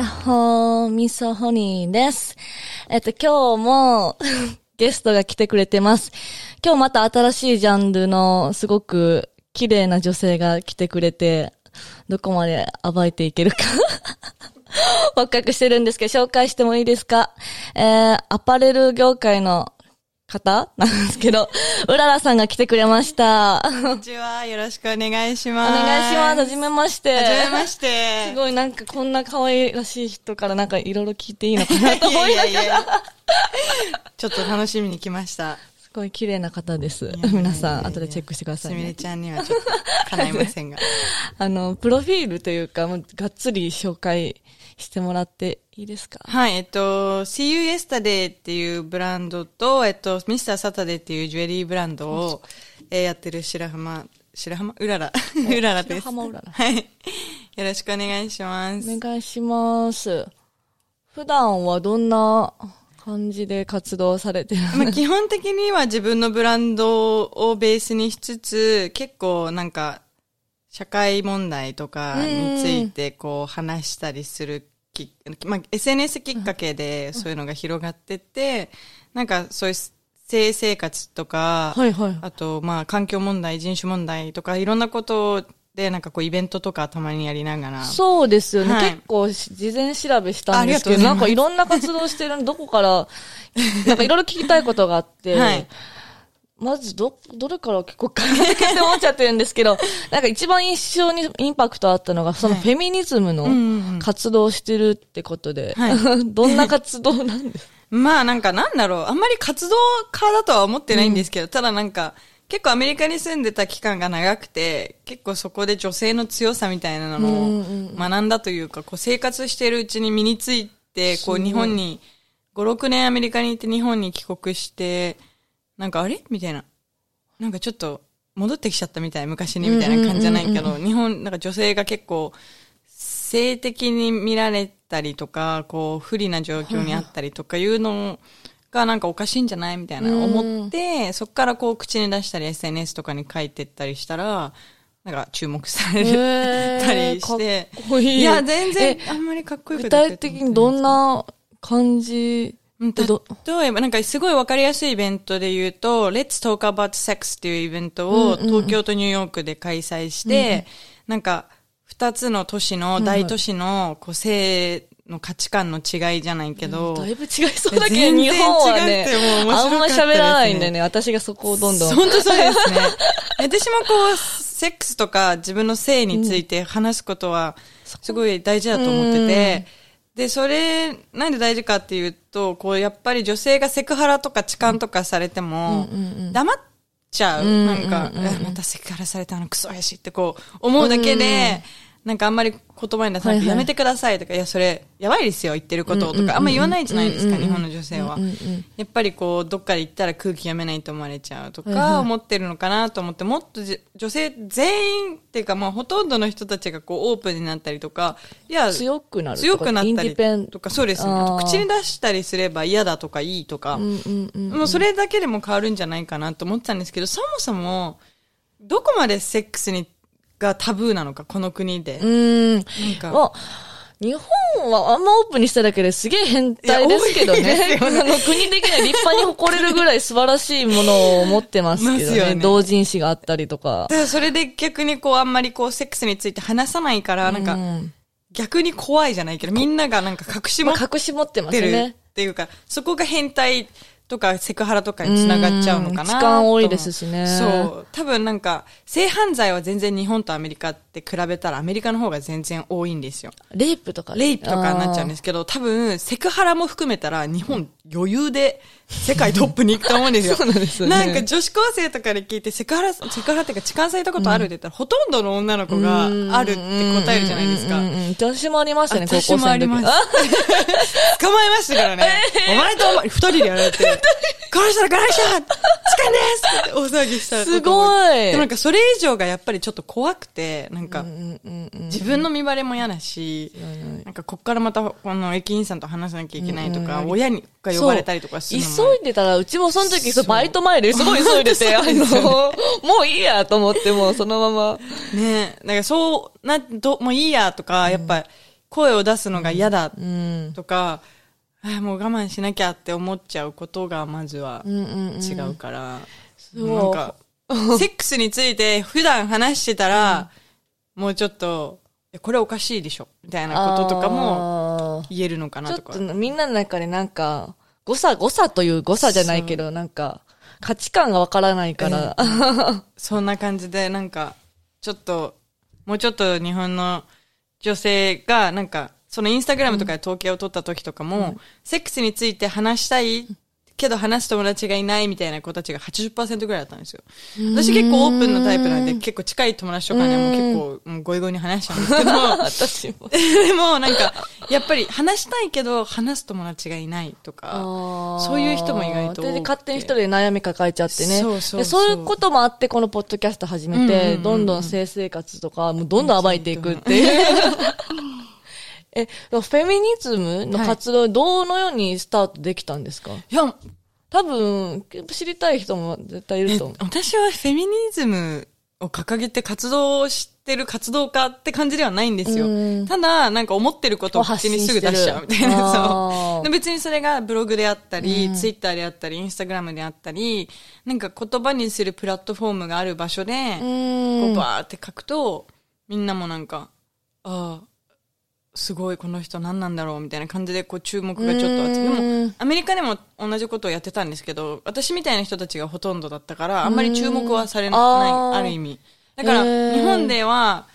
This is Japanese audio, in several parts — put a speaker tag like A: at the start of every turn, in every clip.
A: やっほー、みそホニーです。えっと、今日も ゲストが来てくれてます。今日また新しいジャンルのすごく綺麗な女性が来てくれて、どこまで暴いていけるか 発覚してるんですけど、紹介してもいいですか？えー、アパレル業界の方なんですけど、うららさんが来てくれました。
B: こんにちは。よろしくお願いし
A: お
B: ます。
A: 願いします。はじめまして。
B: はじめまして。
A: すごいなんかこんな可愛らしい人からなんかいろいろ聞いていいのかなと思いながら。
B: いやいやちょっと楽しみに来ました。
A: すごい綺麗な方です。皆さん後でチェックしてくださいね。
B: すみれちゃんにはちょっと叶いませんが。
A: あの、プロフィールというか、もうがっつり紹介してもらっていいですか？
B: はい、えっと、See You Yesterday っていうブランドと、えっと、Mr. Saturday っていうジュエリーブランドを、えーやってる白浜、白浜？うらら。うららです。
A: 白浜うらら
B: はい。よろしくお願いします。
A: お願いします。普段はどんな感じで活動されてる？
B: まあ、基本的には自分のブランドをベースにしつつ、結構なんか、社会問題とかについてこう話したりするき、まあ、SNS きっかけでそういうのが広がってって、なんかそういう性生活とか、
A: はいはい。
B: あとまあ環境問題、人種問題とかいろんなことでなんかこうイベントとかたまにやりながら。
A: そうですよね。
B: はい
A: 結構し事前調べしたんですけど、なんかいろんな活動してるの、どこから、なんかいろいろ聞きたいことがあって、
B: はい
A: まずど、どれから結構変えて思っちゃってるんですけど、なんか一番印象にインパクトあったのが、そのフェミニズムの
B: うんうんうん。
A: 活動をしてるってことで、
B: はい。
A: どんな活動なんですか？
B: まあなんかなんだろう、あんまり活動家だとは思ってないんですけど、ただなんか、結構アメリカに住んでた期間が長くて、結構そこで女性の強さみたいなのを学んだというか、こう生活してるうちに身について、こう日本に、5、6年アメリカに行って日本に帰国して、なんかあれ？みたいな。なんかちょっと戻ってきちゃったみたい、昔にみたいな感じじゃないけど、日本、なんか女性が結構、性的に見られたりとか、こう、不利な状況にあったりとかいうのがなんかおかしいんじゃない？みたいな思って、そこからこう口に出したり SNS とかに書いてったりしたら、なんか注目されたりして。
A: かっこいい。
B: いや、全然
A: え
B: あんまりかっこよく
A: 具体的にどんな感じ
B: 例えば、なんかすごいわかりやすいイベントで言うと、Let's Talk About Sex っていうイベントを東京とニューヨークで開催して、なんか二つの都市の大都市のこう性の価値観の違いじゃないけど、
A: だいぶ違いそうだけど、日本はね
B: も
A: あんま喋らないんでね、私がそこをどんどん。
B: 本当そうですね。私もこう、セックスとか自分の性について話すことは、すごい大事だと思ってて、で、それ、なんで大事かっていうと、こう、やっぱり女性がセクハラとか痴漢とかされても、黙っちゃう。なんか、えまたセクハラされたのクソやしってこう、思うだけで、なんかあんまり言葉に出さなくて、やめてくださいとか、いや、それ、やばいですよ、言ってることとか、あんま言わないじゃないですか、日本の女性は。やっぱりこう、どっかで行ったら空気読めないと思われちゃうとか、思ってるのかなと思って、もっとじ女性全員っていうか、まあ、ほとんどの人たちがこう、オープンになったりとか、いや、
A: 強くなる
B: 強くなったりとか、そうですね。口に出したりすれば嫌だとかいいとか、もうそれだけでも変わるんじゃないかなと思ってたんですけど、そもそも、どこまでセックスに、がタブーなのか、この国で。
A: うーん。
B: なんか
A: まあ、日本はあんまオープンにしただけですげえ変態ですけどね。あの国的には立派に誇れるぐらい素晴らしいものを持ってますけどね。
B: ね
A: 同人誌があったりとか。
B: だからそれで逆にこうあんまりこうセックスについて話さないから、なんか
A: うん
B: 逆に怖いじゃないけど、みんながなんか隠し持っ
A: まあ、隠し持ってます
B: てる
A: ね。
B: っていうか、そこが変態とかセクハラとかにつながっちゃうのかな
A: うん痴漢多いですしね
B: そう。多分なんか、性犯罪は全然日本とアメリカって比べたらアメリカの方が全然多いんですよ。
A: レイプとか。
B: レイプとかになっちゃうんですすけど、多分、セクハラも含めたら日本余裕で世界トップに行くと思うんですよ。
A: そうなんですよね
B: なんか女子高生とかで聞いてセクハラ、セクハラっていうか痴漢されたことあるって言ったら、ほとんどの女の子があるって答えるじゃないですか
A: うん。うんうん私もありましたね、高校
B: 私
A: 生の時。
B: もあります
A: あ
B: 捕まえましたからね。お前とお前、二人でやられて、殺したらガラシャ痴漢ですって大騒ぎした
A: すごい。
B: でもなんかそれ以上がやっぱりちょっと怖くて、なんか、
A: うんうんうん
B: 自分の見バレも嫌だし、なんかこっからまたこの駅員さんと話さなきゃいけないとか、親にが呼ばれたりとかする
A: 急いでたら、うちもその時、
B: そう。
A: バイト前ですごい急いでて、あの、もういいやと思って、もうそのまま。
B: ね。なんかそうな、ど、もういいやとか、やっぱ声を出すのが嫌だ
A: うん。
B: とか、ああもう我慢しなきゃって思っちゃうことがまずは
A: うんうんうん。
B: 違うから、
A: そう
B: なんか、セックスについて普段話してたら、もうちょっと、これおかしいでしょ、みたいなこととかも
A: も、
B: 言えるのか
A: ちょっ
B: なとか。
A: とみんなの中でなんか、誤差、誤差という誤差じゃないけど、なんか、価値観がわからないから、
B: そんな感じで、なんか、ちょっと、もうちょっと日本の女性が、なんか、そのインスタグラムとかで統計を取った時とかも、セックスについて話したいけど話す友達がいないみたいな子たちが80%ぐらいだったんですよ。私結構オープンなタイプなんで、結構近い友達とかにはもう結構、うんゴイゴイに話しちゃうんですけど、
A: 私も。
B: でもなんか、やっぱり話したいけど話す友達がいないとか、そういう人も意外と
A: で勝手に一人で悩み抱えちゃってね。
B: そうそうそう
A: いうこともあって、このポッドキャスト始めて、
B: うんうんうんうん
A: どんどん性生活とか、もうどんどん暴いていくっていう。え、フェミニズムの活動、どのようにスタートできたんですか？
B: いや、
A: 多分、知りたい人も絶対いると思う。
B: 私はフェミニズムを掲げて活動してる活動家って感じではないんですよ
A: うん。
B: ただ、なんか思ってることを口にすぐ出しちゃうみたいな。
A: あ
B: そう。別にそれがブログであったり、ツイッターであったり、インスタグラムであったり、なんか言葉にするプラットフォームがある場所で、こうバーって書くと、みんなもなんか、ああ、すごいこの人何なんだろうみたいな感じでこう注目がちょっと集めでもアメリカでも同じことをやってたんですけど私みたいな人たちがほとんどだったからあんまり注目はされない
A: あ
B: る意味。だから日本では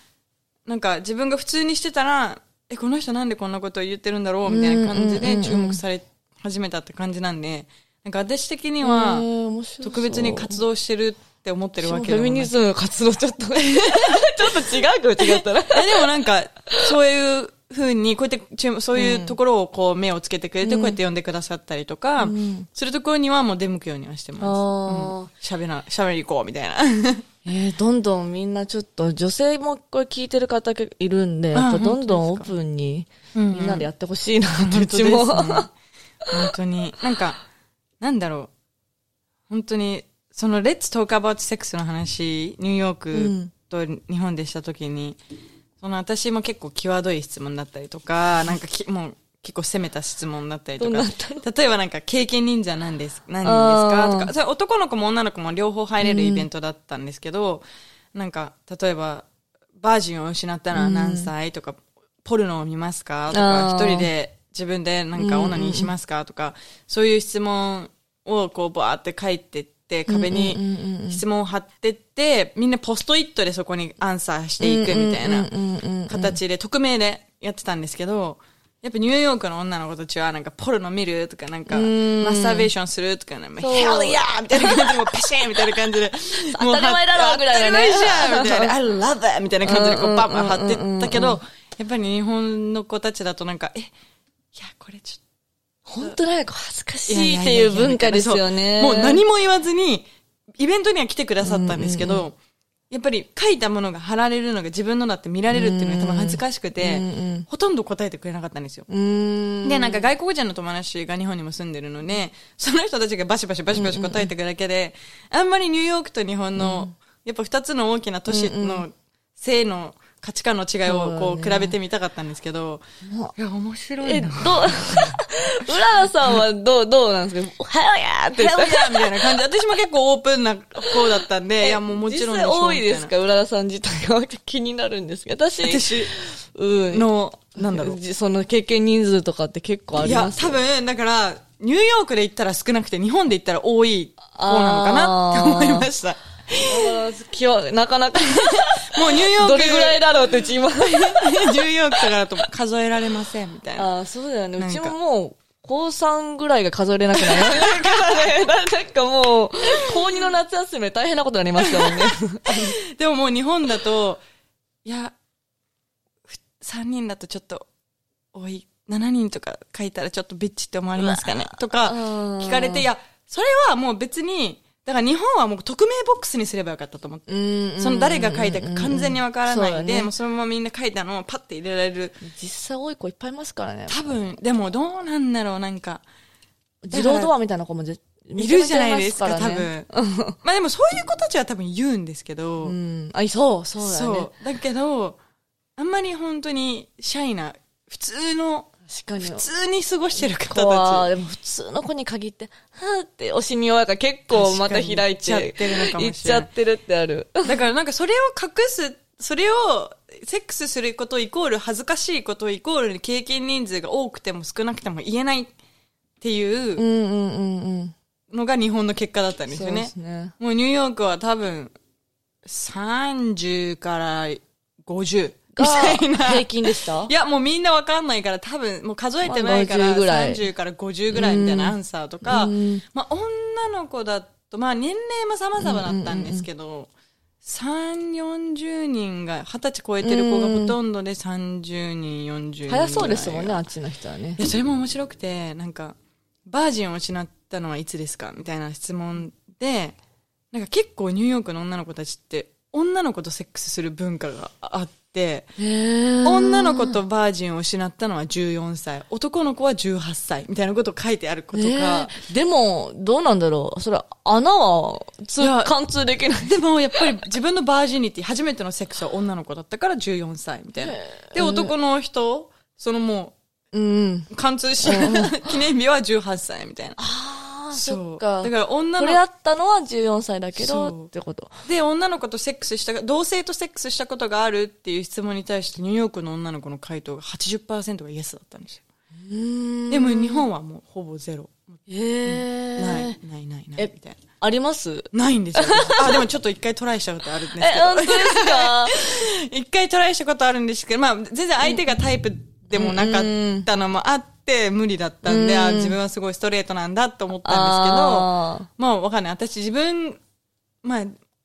B: なんか自分が普通にしてたらえこの人なんでこんなことを言ってるんだろうみたいな感じで注目され始めたって感じなんでなんか私的には特別に活動してるって思ってるわけ
A: フェミニ
B: ム
A: ズムの活動ちょっと、ちょっと違うか違ったら。
B: え でもなんか、そういう風に、こうやってそういうところをこう目をつけてくれて、こうやって呼んでくださったりとか、するところにはもう出向くようにはしてます。
A: あー
B: 喋ら、喋り行こうみたいな。
A: えー、どんどんみんなちょっと、女性もこれ聞いてる方いるんで、
B: あ
A: やっぱどんどんオープンに、
B: うん
A: みんなでやってほしいなって、う。ちも。
B: 本当に。なんか、なんだろう。本当に、その、Let's Talk About Sex の話、ニューヨークと日本でした時に、その私も結構際どい質問だったりとか、なんかき、もう、結構攻めた質問だったりとか。例えばなんか、経験忍者なんです、何人ですか？とか、それ男の子も女の子も両方入れるイベントだったんですけど、なんか、例えば、バージンを失ったのは何歳とか、ポルノを見ますか？とか、一人で自分でなんかオナニーしますか？とか、そういう質問をこうバーって書いてって、壁に質問を貼ってって、みんなポストイットでそこにアンサーしていくみたいな形で、匿名でやってたんですけど、やっぱニューヨークの女の子たちはなんかポルノ見るとかなんかマスターベーションするとかね、
A: そう
B: Hell yeah! みたいな感じでもうパシーンみたいな感じで。
A: 当たり前だろぐらいのね
B: 当たり前じゃんみたいな。I love it! みたいな感じでこうバンバン貼ってったけど、やっぱり日本の子たちだとなんか、え、いや、これちょっと、
A: 本当なんか恥ずかし
B: い。
A: っていう文化ですよね。
B: もう何も言わずに、イベントには来てくださったんですけど、やっぱり書いたものが貼られるのが自分のだって見られるっていうのが多分恥ずかしくて、ほとんど答えてくれなかったんですよ。で、なんか外国人の友達が日本にも住んでるので、その人たちがバシバシバシバシ答えてくるだけで、あんまりニューヨークと日本の、やっぱ二つの大きな都市の性の価値観の違いをこう、比べてみたかったんですけど、
A: も
B: いや、面白
A: え、
B: いな。
A: どう、うららさんはどう、どうなんですか？はよやーって
B: ヘ
A: 言った
B: ルヤーみたいな感じ。私も結構オープンな方だったんで、いや、もうもちろん
A: 実際多いです
B: み
A: かうららさん自体が気になるんですけど、私、
B: 私
A: うん。
B: の、なんだろう。
A: じその経験人数とかって結構あ
B: いや、
A: ります
B: 多分、だから、ニューヨークで行ったら少なくて、日本で行ったら多い方なのかなって思いました。
A: あーきわなかなか、
B: もうニューヨーク。
A: どれぐらいだろうってうち今。
B: ニューヨークとかだと数えられません、みたいな。
A: ああ、そうだよね。うちももう、高3ぐらいが数えれなくなりましたからね。なんかもう、高2の夏休みで大変なことになりましたもんね。
B: でももう日本だと、いや、3人だとちょっと多い。7人とか書いたらちょっとビッチって思われますかねとか
A: うん
B: 聞かれて、いや、それはもう別に、だから日本はもう匿名ボックスにすればよかったと思って。
A: うん
B: その誰が書いたか完全にわからないんで、
A: ね
B: もうそのままみんな書いたのをパッて入れられる。
A: 実際多い子いっぱいいますからね。
B: 多分、でもどうなんだろう、なんか。
A: 自動ドアみたいな子もぜ
B: いるじゃないですか、多分。まあでもそういう子たちは多分言うんですけど、
A: うん。あ、そう、そうだね。
B: そう。だけど、あんまり本当にシャイな、普通の、
A: 確かに。
B: 普通に過ごしてる方たち。
A: でも普通の子に限って、はーって押しに弱いから結構また開い
B: 確かに行っちゃって
A: て、
B: るのかもしれない
A: 行っちゃってるってある。
B: だからなんかそれを隠す、それを、セックスすることイコール恥ずかしいことイコール経験人数が多くても少なくても言えないっていう
A: うんうんうんうん。
B: のが日本の結果だったんですよね。
A: すね。
B: もうニューヨークは多分、30から50み
A: が
B: たいな。
A: 平均でした？
B: いや、もうみんなわかんないから多分、もう数えてないから、
A: まあ50ぐらい
B: 30から50ぐらいみたいなアンサーとか、
A: うん
B: まあ女の子だと、まあ年齢も様々だったんですけど、3、40人が、20歳超えてる子がほとんどで30人、40人。
A: 早そうですもんね、あっちの人はね
B: い。や、それも面白くて、なんか、バージンを失ったのはいつですかみたいな質問で、なんか結構ニューヨークの女の子たちって、女の子とセックスする文化があって、女の子とバージンを失ったのは14歳、男の子は18歳、みたいなことを書いてある子とか、
A: ねえ。でも、どうなんだろう。それ、穴は、つ
B: いや
A: 貫通できない。
B: でもやっぱり自分のバージニティ、初めてのセックスは女の子だったから14歳、みたいな。で、男の人、そのも
A: うん。
B: う、貫通した 記念日は18歳、みたいな。そ
A: っか。
B: だから女の
A: これあったのは14歳だけど、ってこと。
B: で、女の子とセックスした、同性とセックスしたことがあるっていう質問に対して、ニューヨークの女の子の回答が80%がイエスだったんですよ。
A: うん
B: でも日本はもうほぼゼロ。
A: へえ。
B: ない、ない、ない、ない、
A: え
B: みたいな。
A: あります？
B: ないんですよ。あ、でもちょっと一回トライしたことあるんです
A: え、
B: け
A: 本当ですか？
B: ど。一回トライしたことあるんですけど、まあ、全然相手がタイプでもなかったのもあって、無理だったんで、
A: うん
B: あ、自分はすごいストレートなんだと思ったんですけど、
A: あ
B: まあ、わかんない。私自分、まあ、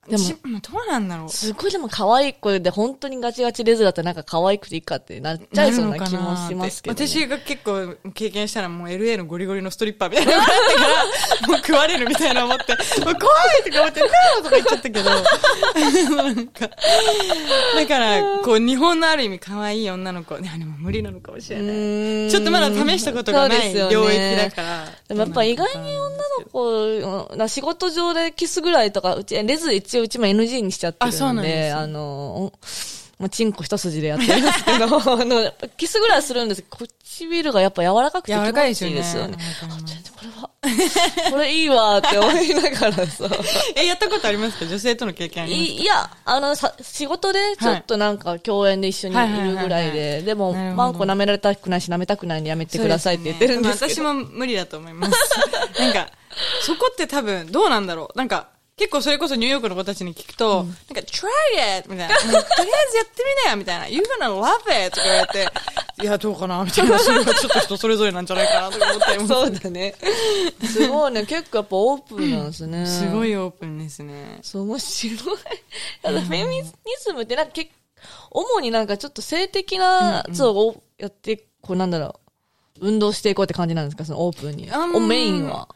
A: でも
B: どうなんだろう
A: ー。すごいでも可愛い子で本当にガチガチレズだったらなんか可愛くていいかってなっちゃいそうな気もしますけど、ね。
B: 私が結構経験したらもう LA のゴリゴリのストリッパーみたいなのがあったから、もう食われるみたいな思って、もう怖いとか思って、うわーとか言っちゃったけど、なんか、だから、こう日本のある意味可愛い女の子、いやでも無理なのかもしれない。ちょっとまだ試したことがない領
A: ね
B: 域だから。
A: でもやっぱ意外に女の子、仕事上でキスぐらいとか、うち、レズ一応うちも NG にしちゃってるんで、
B: あ
A: の、もうチンコ一筋でやって るんですけど、あの、キスぐらいはするんですけど、唇がやっぱ柔らかくて気
B: 柔らかい
A: 持
B: ですよね。
A: ちいいですよね。これは、これいいわって思いながらさ。
B: え、やったことありますか？女性との経験ありますか？
A: いいや、あの、さ、仕事でちょっとなんか共演で一緒にいるぐらいで、でも、マンコ舐められたくないし舐めたくないんでやめてくださいって言ってるんですけど。
B: ね私も無理だと思います。なんか、そこって多分、どうなんだろう。なんか、結構それこそニューヨークの子たちに聞くと、なんか、try it! みたいな。とりあえずやってみなよみたいな。You're gonna love it! とか言われて、いや、どうかなみたいな。それはちょっと人それぞれなんじゃないかなとか思ったりも
A: そうだね。すごいね。結構やっぱオープンなんですね。
B: すごいオープンですね。
A: そう、面白い。ただフェミニズムってなんか結主になんかちょっと性的なやつをやって、こうなんだろう、運動していこうって感じなんですかそのオープンに。
B: あん
A: おメインは。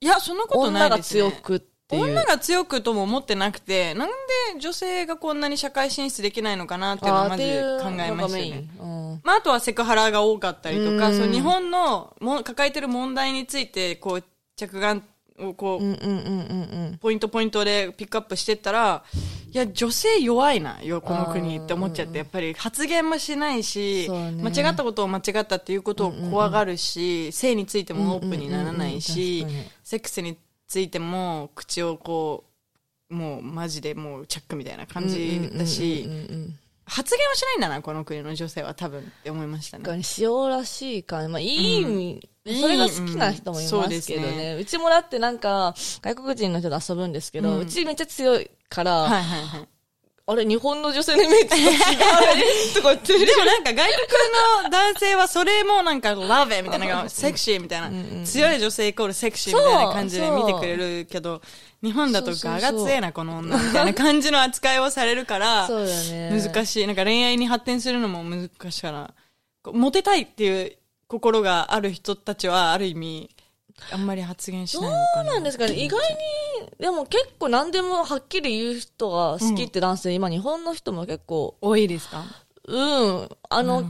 B: いや、そんなことな
A: 女が
B: いですね。
A: 強くって。
B: 女が強くとも思ってなくて、なんで女性がこんなに社会進出できないのかなっていうのをまず考えましたね。
A: うん。
B: まあ、あとはセクハラが多かったりとか、
A: うん。
B: そう日本のも抱えてる問題について、こう、着眼をこう。ポイントポイントでピックアップしてったら、いや、女性弱いな、よ、この国って思っちゃって、やっぱり発言もしないし、
A: ね。
B: 間違ったことを間違ったっていうことを怖がるし、性についてもオープンにならないしセックスについても口をこう、もうマジでもうチャックみたいな感じだし
A: うん、うんうんうん
B: 発言はしないんだな、この国の女性は多分って思いましたね。
A: 塩らしい感じ。まあ、いい意味、
B: うん
A: それが好きな人もいま
B: ですすね
A: けどね。うちもだってなんか、外国人の人と遊ぶんですけど、
B: う
A: うんちめっちゃ強いから、
B: はいはいはい。
A: あれ、日本の女性のイメージと違う？ねとか言ってる。
B: でもなんか外国の男性はそれもなんか love it みたいな、セクシーみたいな、強い女性イコールセクシーみたいな感じで見てくれるけど、日本だとガが強えな、この女みたいな感じの扱いをされるから、
A: そうだね。
B: 難しい。なんか恋愛に発展するのも難しいから、モテたいっていう心がある人たちはある意味、あんまり発言しないのかな。
A: そうなんですかね。意外に、でも結構何でもはっきり言う人が好きって男性、今日本の人も結構、
B: 多いですか？
A: うん。あの、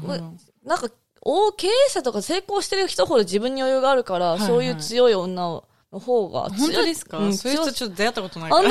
B: な
A: んか、大経営者とか成功してる人ほど自分に余裕があるから、
B: いはい
A: そういう強い女の方が強い。
B: 本当ですか、
A: うん
B: そういう人
A: 強
B: ちょっと出会ったことないから。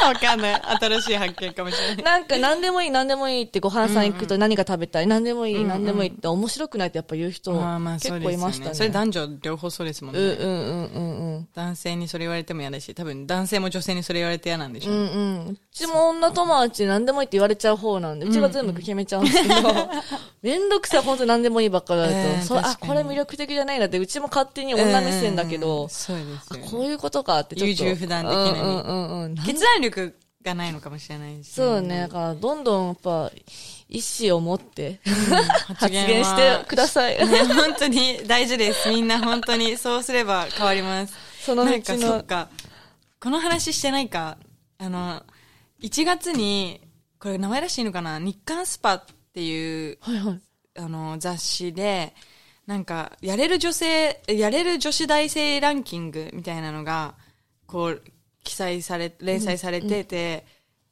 A: 本
B: わかんない。新しい発見かもしれない。
A: なんか何でもいい何でもいいってご飯さん行くと何が食べたい何でもいい何でもいいって面白くないってやっぱ言う人
B: まあまあ
A: 結構いましたね。
B: それ男女両方そうですもんね。
A: うんうんうんうんうん。
B: 男性にそれ言われても嫌だし、多分男性も女性にそれ言われて嫌なんでしょうね。
A: うんうん。うちも女友達何でもいいって言われちゃう方なんで、うちが全部決めちゃうんですけど、めんどくさい本当に何でもいいばっかりだと、
B: えー
A: そうあ、これ魅力的じゃないなって、うちも勝手に女目線だけ
B: うん
A: ど、
B: そうですよね。
A: こういうことかってちょっと。
B: 優柔不断的なね
A: うんうんうんうん。
B: 決断力がないのかもしれないし。
A: そうね。だから、どんどんやっぱ、意志を持って、発
B: 発
A: 言してください。
B: ね、本当に大事です。みんな本当にそうすれば変わります。
A: そのう
B: なんか、そっか。この話してないか。あの、1月に、これ名前らしいのかな？日刊スパっていう、
A: はいはい。
B: あの、雑誌で、なんか、やれる女性、やれる女子大生ランキングみたいなのが、こう、記載され、連載されてて、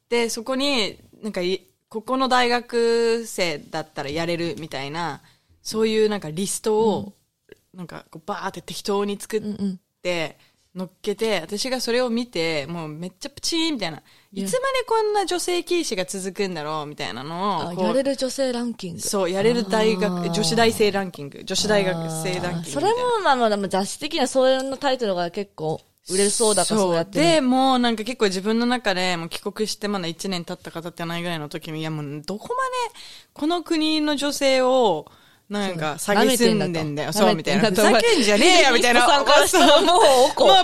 B: で、そこに、なんかい、ここの大学生だったらやれるみたいな、そういうなんかリストを、なんかこうバーって適当に作っ
A: うんうん。
B: て、乗っけて、私がそれを見て、もうめっちゃプチーンみたいな。
A: い
B: つまでこんな女性軽視が続くんだろうみたいなの
A: あ、
B: を
A: やれる女性ランキング。
B: そう、やれる大学、女子大生ランキング、女子大学生ランキング。
A: それもまあまあ、雑誌的にはそういうのタイトルが結構売れそうだからそうやってる。
B: で、もうなんか結構自分の中で、もう帰国してまだ1年経ったか経ってないぐらいの時に、いやもうどこまでこの国の女性を、なんか、
A: そう
B: 下げすんでんだよ。そう、みたいな。ふざけんじゃねえよ、みたいな。
A: もう
B: もう、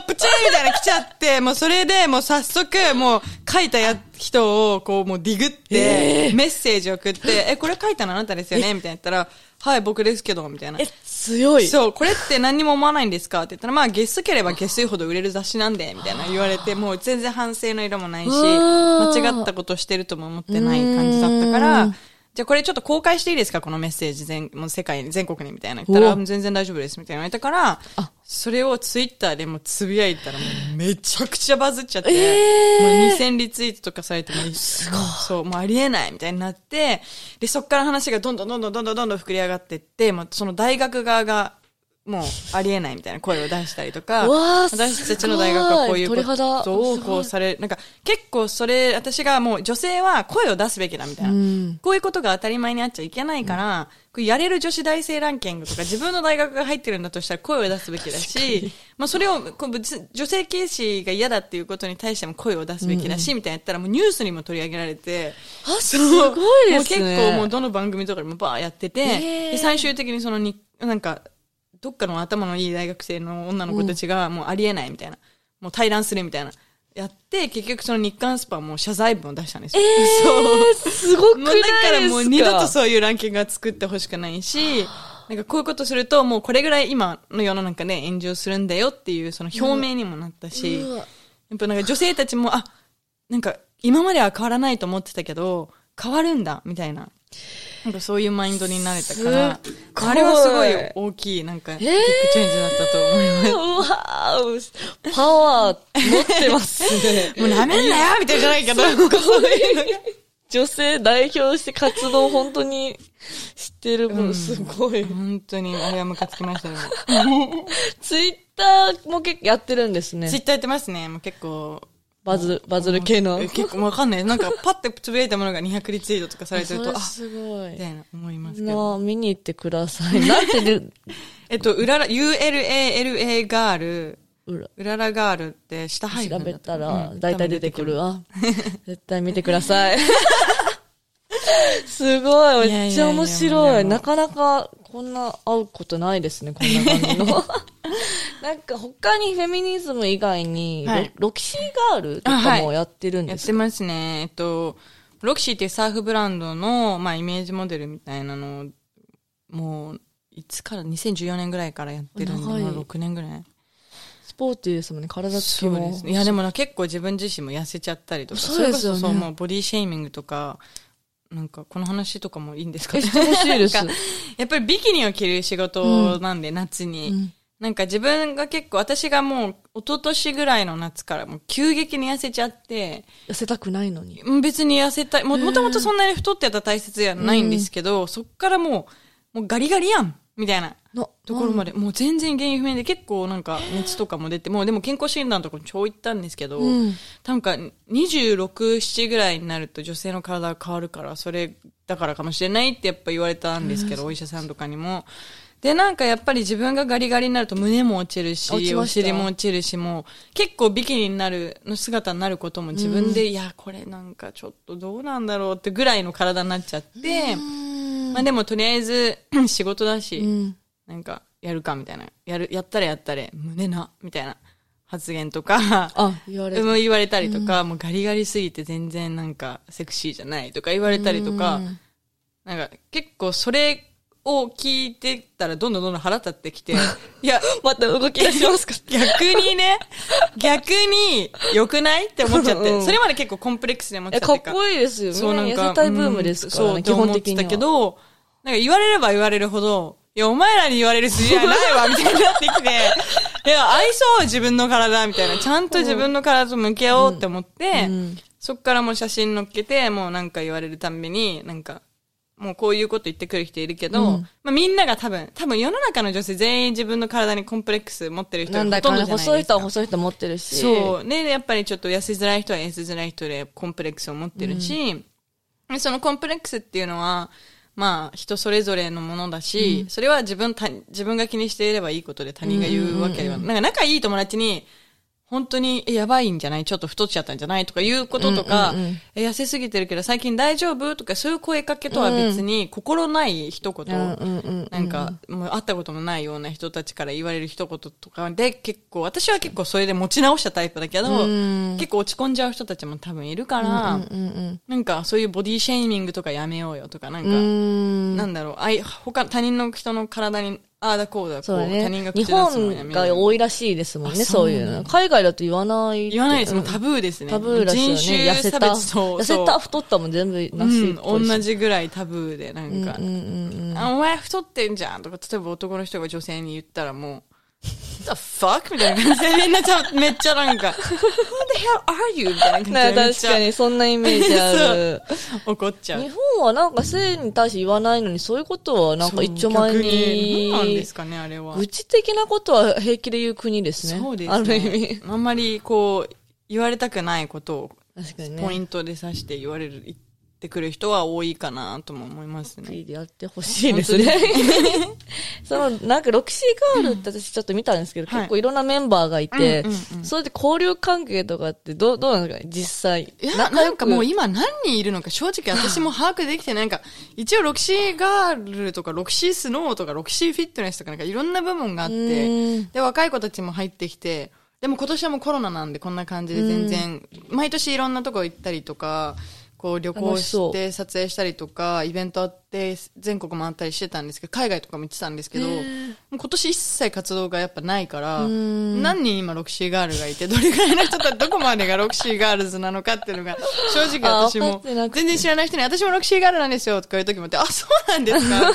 B: プチーみたいな来ちゃって、もうそれで、もう早速、もう、書いたや、人を、こう、もうディグって、メッセージ送って、え、これ書いたのあなたですよね？みたいな言ったら、はい、僕ですけど、みたいな。
A: え、強い。
B: そう、これって何にも思わないんですか？って言ったら、まあ、ゲスければゲスいほど売れる雑誌なんで、みたいな言われて、もう全然反省の色もないし、間違ったことしてるとも思ってない感じだったか
A: う
B: ら
A: ん、
B: ゃあこれちょっと公開していいですか？このメッセージ全、もう世界に、全国にみたいな。言ったら、全然大丈夫ですみたいな言たから、それをツイッターでもつぶやいたらもうめちゃくちゃバズっちゃって、
A: えー、
B: もう2000リツイートとかされてもすごい。そう、もうありえないみたいになって、で、そっから話がどんどんどんどんどんどんどん膨れ上がってって、まあ、その大学側がもうありえないみたいな声を出したりとか、私たちの大学はこういうことをこうされ、なんか結構それ、私がもう女性は声を出すべきだみたいな。
A: うん。
B: こういうことが当たり前にあっちゃいけないから、これやれる女子大生ランキングとか自分の大学が入ってるんだとしたら声を出すべきだし、まあそれを、こう女性軽視が嫌だっていうことに対しても声を出すべきだし、みたいなやったらもうニュースにも取り上げられて、
A: あ、すごいですね。
B: もう結構もうどの番組とかでもバーやってて、
A: へー。
B: で最終的にそのに、なんか、どっかの頭のいい大学生の女の子たちがもうありえないみたいな、もう対談するみたいな、やって、結局その日刊スパも謝罪文を出したんですよ。そう。
A: すごくないですか？
B: だからもう二度とそういうランキングは作ってほしくないし、なんかこういうことするともうこれぐらい今の世の中で炎上するんだよっていうその表明にもなったし、やっぱなんか女性たちも、あ、なんか今までは変わらないと思ってたけど、変わるんだ、みたいな。なんかそういうマインドになれたからあれはすごい大きい、なんか、ビッグチェンジだったと思います。
A: うわーパワー持ってますね。
B: もう舐めんなよみたいなじゃないけど。
A: 女性代表して活動本当に知ってる分、すごい。
B: 本当に、あれはムカつきましたよ。
A: ツイッターも結構やってるんですね
B: ツイ。ッターやってますね。もう結構。
A: バズ、バズる系の？
B: え結構わかんない。なんか パッてつぶやいたものが200リツイートとかされてると、あ、
A: すごい
B: み。たいな思いますけど。
A: 見に行ってください。なんてる、
B: えっと、うらら、ULALA ガール、
A: うら、
B: うららガールって下入る
A: 調べたら
B: う、ん
A: 大体出てくるわ。絶対見てください。すごい、めっちゃ面白い。なかなか、こんな会うことないですね、こんな感じの。なんか他にフェミニズム以外に、
B: はい
A: ロロキシーガールとかもやってるんですか、
B: やってますね。えっと、ロキシーっていうサーフブランドの、まあ、イメージモデルみたいなのを、もう、いつから、2014年ぐらいからやってるんで、もう6年ぐらい。
A: スポーティーですもんね、体つき
B: そう
A: も。
B: ですね。いや、でもな、結構自分自身も痩せちゃったりとか、
A: そうですよね
B: れこそそう、もうボディシェイミングとか、なんか、この話とかもいいんですか？
A: え、してほしいです。
B: やっぱりビキニを着る仕事なんで、夏に。
A: うん
B: なんか自分が結構、私がもう、一昨年ぐらいの夏からもう急激に痩せちゃって、
A: 痩せたくないのに。
B: うん別に痩せたい。も、もともとそんなに太ってた体質ではないんですけど、そっからもう、もうガリガリやんみたいな。
A: の
B: ところまで、もう全然原因不明で結構なんか熱とかも出て、もうでも健康診断とかも超行ったんですけど、
A: うん。
B: なんか26、7ぐらいになると女性の体が変わるから、それだからかもしれないってやっぱ言われたんですけど、お医者さんとかにも。で、なんかやっぱり自分がガリガリになると胸も落ちるし、お尻も落ちるし、もう結構ビキニになる、の姿になることも自分で、いや、これなんかちょっとどうなんだろうってぐらいの体になっちゃって、まあでもとりあえず 仕事だし、
A: うん。
B: なんかやるかみたいな。やる、やったらやったれ、胸な、みたいな。発言とか、
A: あ、言われ
B: もう言われたりとか、もうガリガリすぎて全然なんかセクシーじゃないとか言われたりとか、
A: うん。
B: なんか結構それを聞いてたらどんどんどんどん腹立ってきて、いや、
A: また動き出しますか？
B: 逆にね、逆に良くない？って思っちゃって、
A: うん
B: それまで結構コンプレックスで思っちゃ
A: え、
B: って
A: かっこいいですよね。
B: そうなんか。
A: 痩せたいブームですからね、
B: うん
A: 基本的には。
B: そうって思ってたけど、なんか言われれば言われるほど、いや、お前らに言われる筋合いないわ、みたいになってきて、いや、愛そう、自分の体、みたいな。ちゃんと自分の体と向き合おうって思って、
A: うん
B: そっからもう写真載っけて、もうなんか言われるたんびに、なんか、もうこういうこと言ってくる人いるけど、
A: うん
B: まあみんなが多分、多分世の中の女性全員自分の体にコンプレックス持ってる人がほとんどじゃないですか。
A: 細い人は細い人持ってるし。
B: そう。で、やっぱりちょっと痩せづらい人は痩せづらい人でコンプレックスを持ってるし、でそのコンプレックスっていうのは、まあ、人それぞれのものだし、それは自分、他自分が気にしていればいいことで他人が言うわけでは、なんか仲いい友達に、本当に、え、やばいんじゃない？ちょっと太っちゃったんじゃない？とかいうこととか、え、痩せすぎてるけど最近大丈夫？とかそういう声かけとは別に、心ない一言、なんか、もう会ったこともないような人たちから言われる一言とかで結構、私は結構それで持ち直したタイプだけど、
A: ん。
B: 結構落ち込んじゃう人たちも多分いるから、なんかそういうボディシェイミングとかやめようよとか、なんか。なんだろう、あい、他、他人の人の体に、ああだこうだこう、
A: そうだね。
B: 他人が
A: 日本が多いらしいですもんね、
B: あ
A: そういうの。海外だと言わない。
B: 言わないです。も
A: ん
B: タブーですね。
A: タブーらしいよね。
B: 人種差
A: 痩せた、痩せた、太ったも全部なし
B: うん、同じぐらいタブーで、なんか、
A: うんうんうん。
B: あ、お前太ってんじゃんとか、例えば男の人が女性に言ったらもう、the fuck? みたいな感じで、みんなちゃめっちゃなんか、Who the hell are you? みたいな感じで
A: な
B: めっちゃ
A: 確かに、そんなイメージある。
B: 怒っちゃう
A: 日。本はなんか性に対して言わないのに、そういうことはなんか一丁前
B: そうなんで
A: に
B: す、かね、あれは。
A: 愚痴的なことは平気で言う国ですね。
B: そうですね。
A: ある意味。
B: あんまりこう、言われたくないことを、
A: 確かにね。
B: ポイントで指して言われる、てくる人は多いかなとも思いますね。
A: いいでやってほしいですね。その、なんか、ロキシーガールって私ちょっと見たんですけど、
B: はい
A: 結構いろんなメンバーがいて、
B: うんうんうん
A: それで交流関係とかってどう、どうなんですかね実際。
B: なんかもう今何人いるのか正直私も把握できてない。なんか、一応ロキシーガールとかロキシースノーとかロキシーフィットネスとかなんかいろんな部門があって、
A: ん
B: で、若い子たちも入ってきて、でも今年はもうコロナなんでこんな感じで全然、毎年いろんなとこ行ったりとか、こう旅行
A: 楽し
B: て撮影したりとか、イベントあって全国回ったりしてたんですけど、海外とかも行ってたんですけど、今年一切活動がやっぱないから、何人今ロキシーガールがいて、どれぐらいの人たち、どこまでがロキシーガールズなのかっていうのが、正直私も全然知らない人に、私もロキシーガールなんですよとか言う時もあって、あ、そうなんですか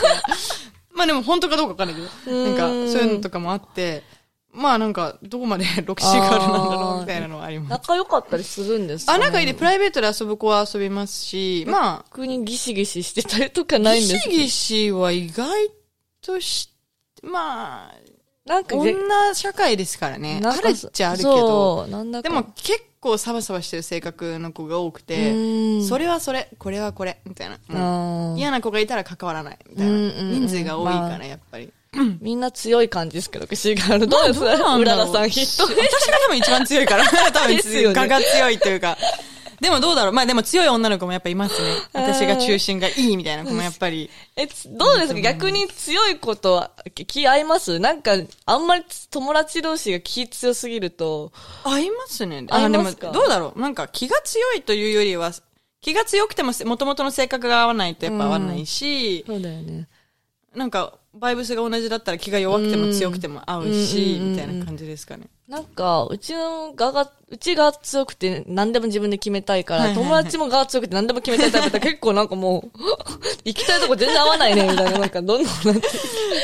B: まあでも本当かどうかわかんないけど、なんかそういうのとかもあって、まあなんか、どこまでロキシーガールなんだろうみたいなのはあります。
A: 仲良かったりするんですか、
B: あ、
A: ね、
B: 仲いいで、プライベートで遊ぶ子は遊びますし、まあ、
A: 逆にギシギシしてたりとかないんですか？
B: ギシギシは意外とし、まあ、
A: なんか
B: 女社会ですからね。あるっちゃあるけど。
A: なんだか
B: でも結構サバサバしてる性格の子が多く
A: う
B: て、
A: ん
B: それはそれ、これはこれ、みたいな。嫌な子がいたら関わらない、みたいな。人数が多いか
A: まあ
B: ら、やっぱり。
A: みんな強い感じですけど、シーガール。どうです？
B: どうなん
A: う
B: だろう
A: ららさん、ヒット。
B: 私が多分一番強いから。多分
A: ですよね
B: ガが強いというか。でもどうだろうまあでも強い女の子もやっぱいますね。私が中心がいいみたいな子もやっぱり。
A: え、つどうですか？逆に強いことは気合います？なんか、あんまり友達同士が気強すぎると、
B: 合いますね。
A: 合
B: あ、でもどうだろうなんか気が強いというよりは、気が強くても元々の性格が合わないとやっぱ合わないし、
A: そうだよね。
B: なんか、バイブスが同じだったら気が弱くても強くても合うし、
A: うん
B: みたいな感じですかね。
A: なんか、うちのがが、うちが強くて何でも自分で決めたいから、友達もが強くて何でも決めたいタイプだったら 結構なんかもう、行きたいとこ全然合わないね、みたいな、なんかどんどんなって。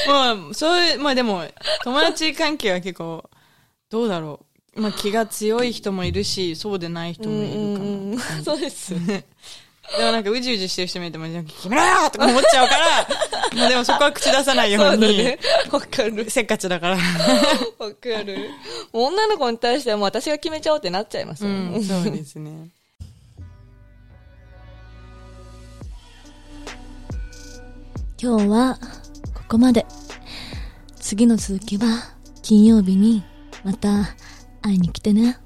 B: まあ、そういう、まあでも、友達関係は結構、どうだろう。まあ気が強い人もいるし、そうでない人もいるかな。
A: うんそうですよね。
B: でもなんかうじうじしてる人見ても、なんか決めろよとか思っちゃうから、まあでもそこは口出さないよ
A: そう
B: うに、
A: だね。わかる。
B: せっかちだから。
A: わかる。もう女の子に対してはもう私が決めちゃおうってなっちゃいます
B: う
A: よね。
B: ん、そうですね。
A: 今日はここまで。次の続きは金曜日にまた会いに来てね。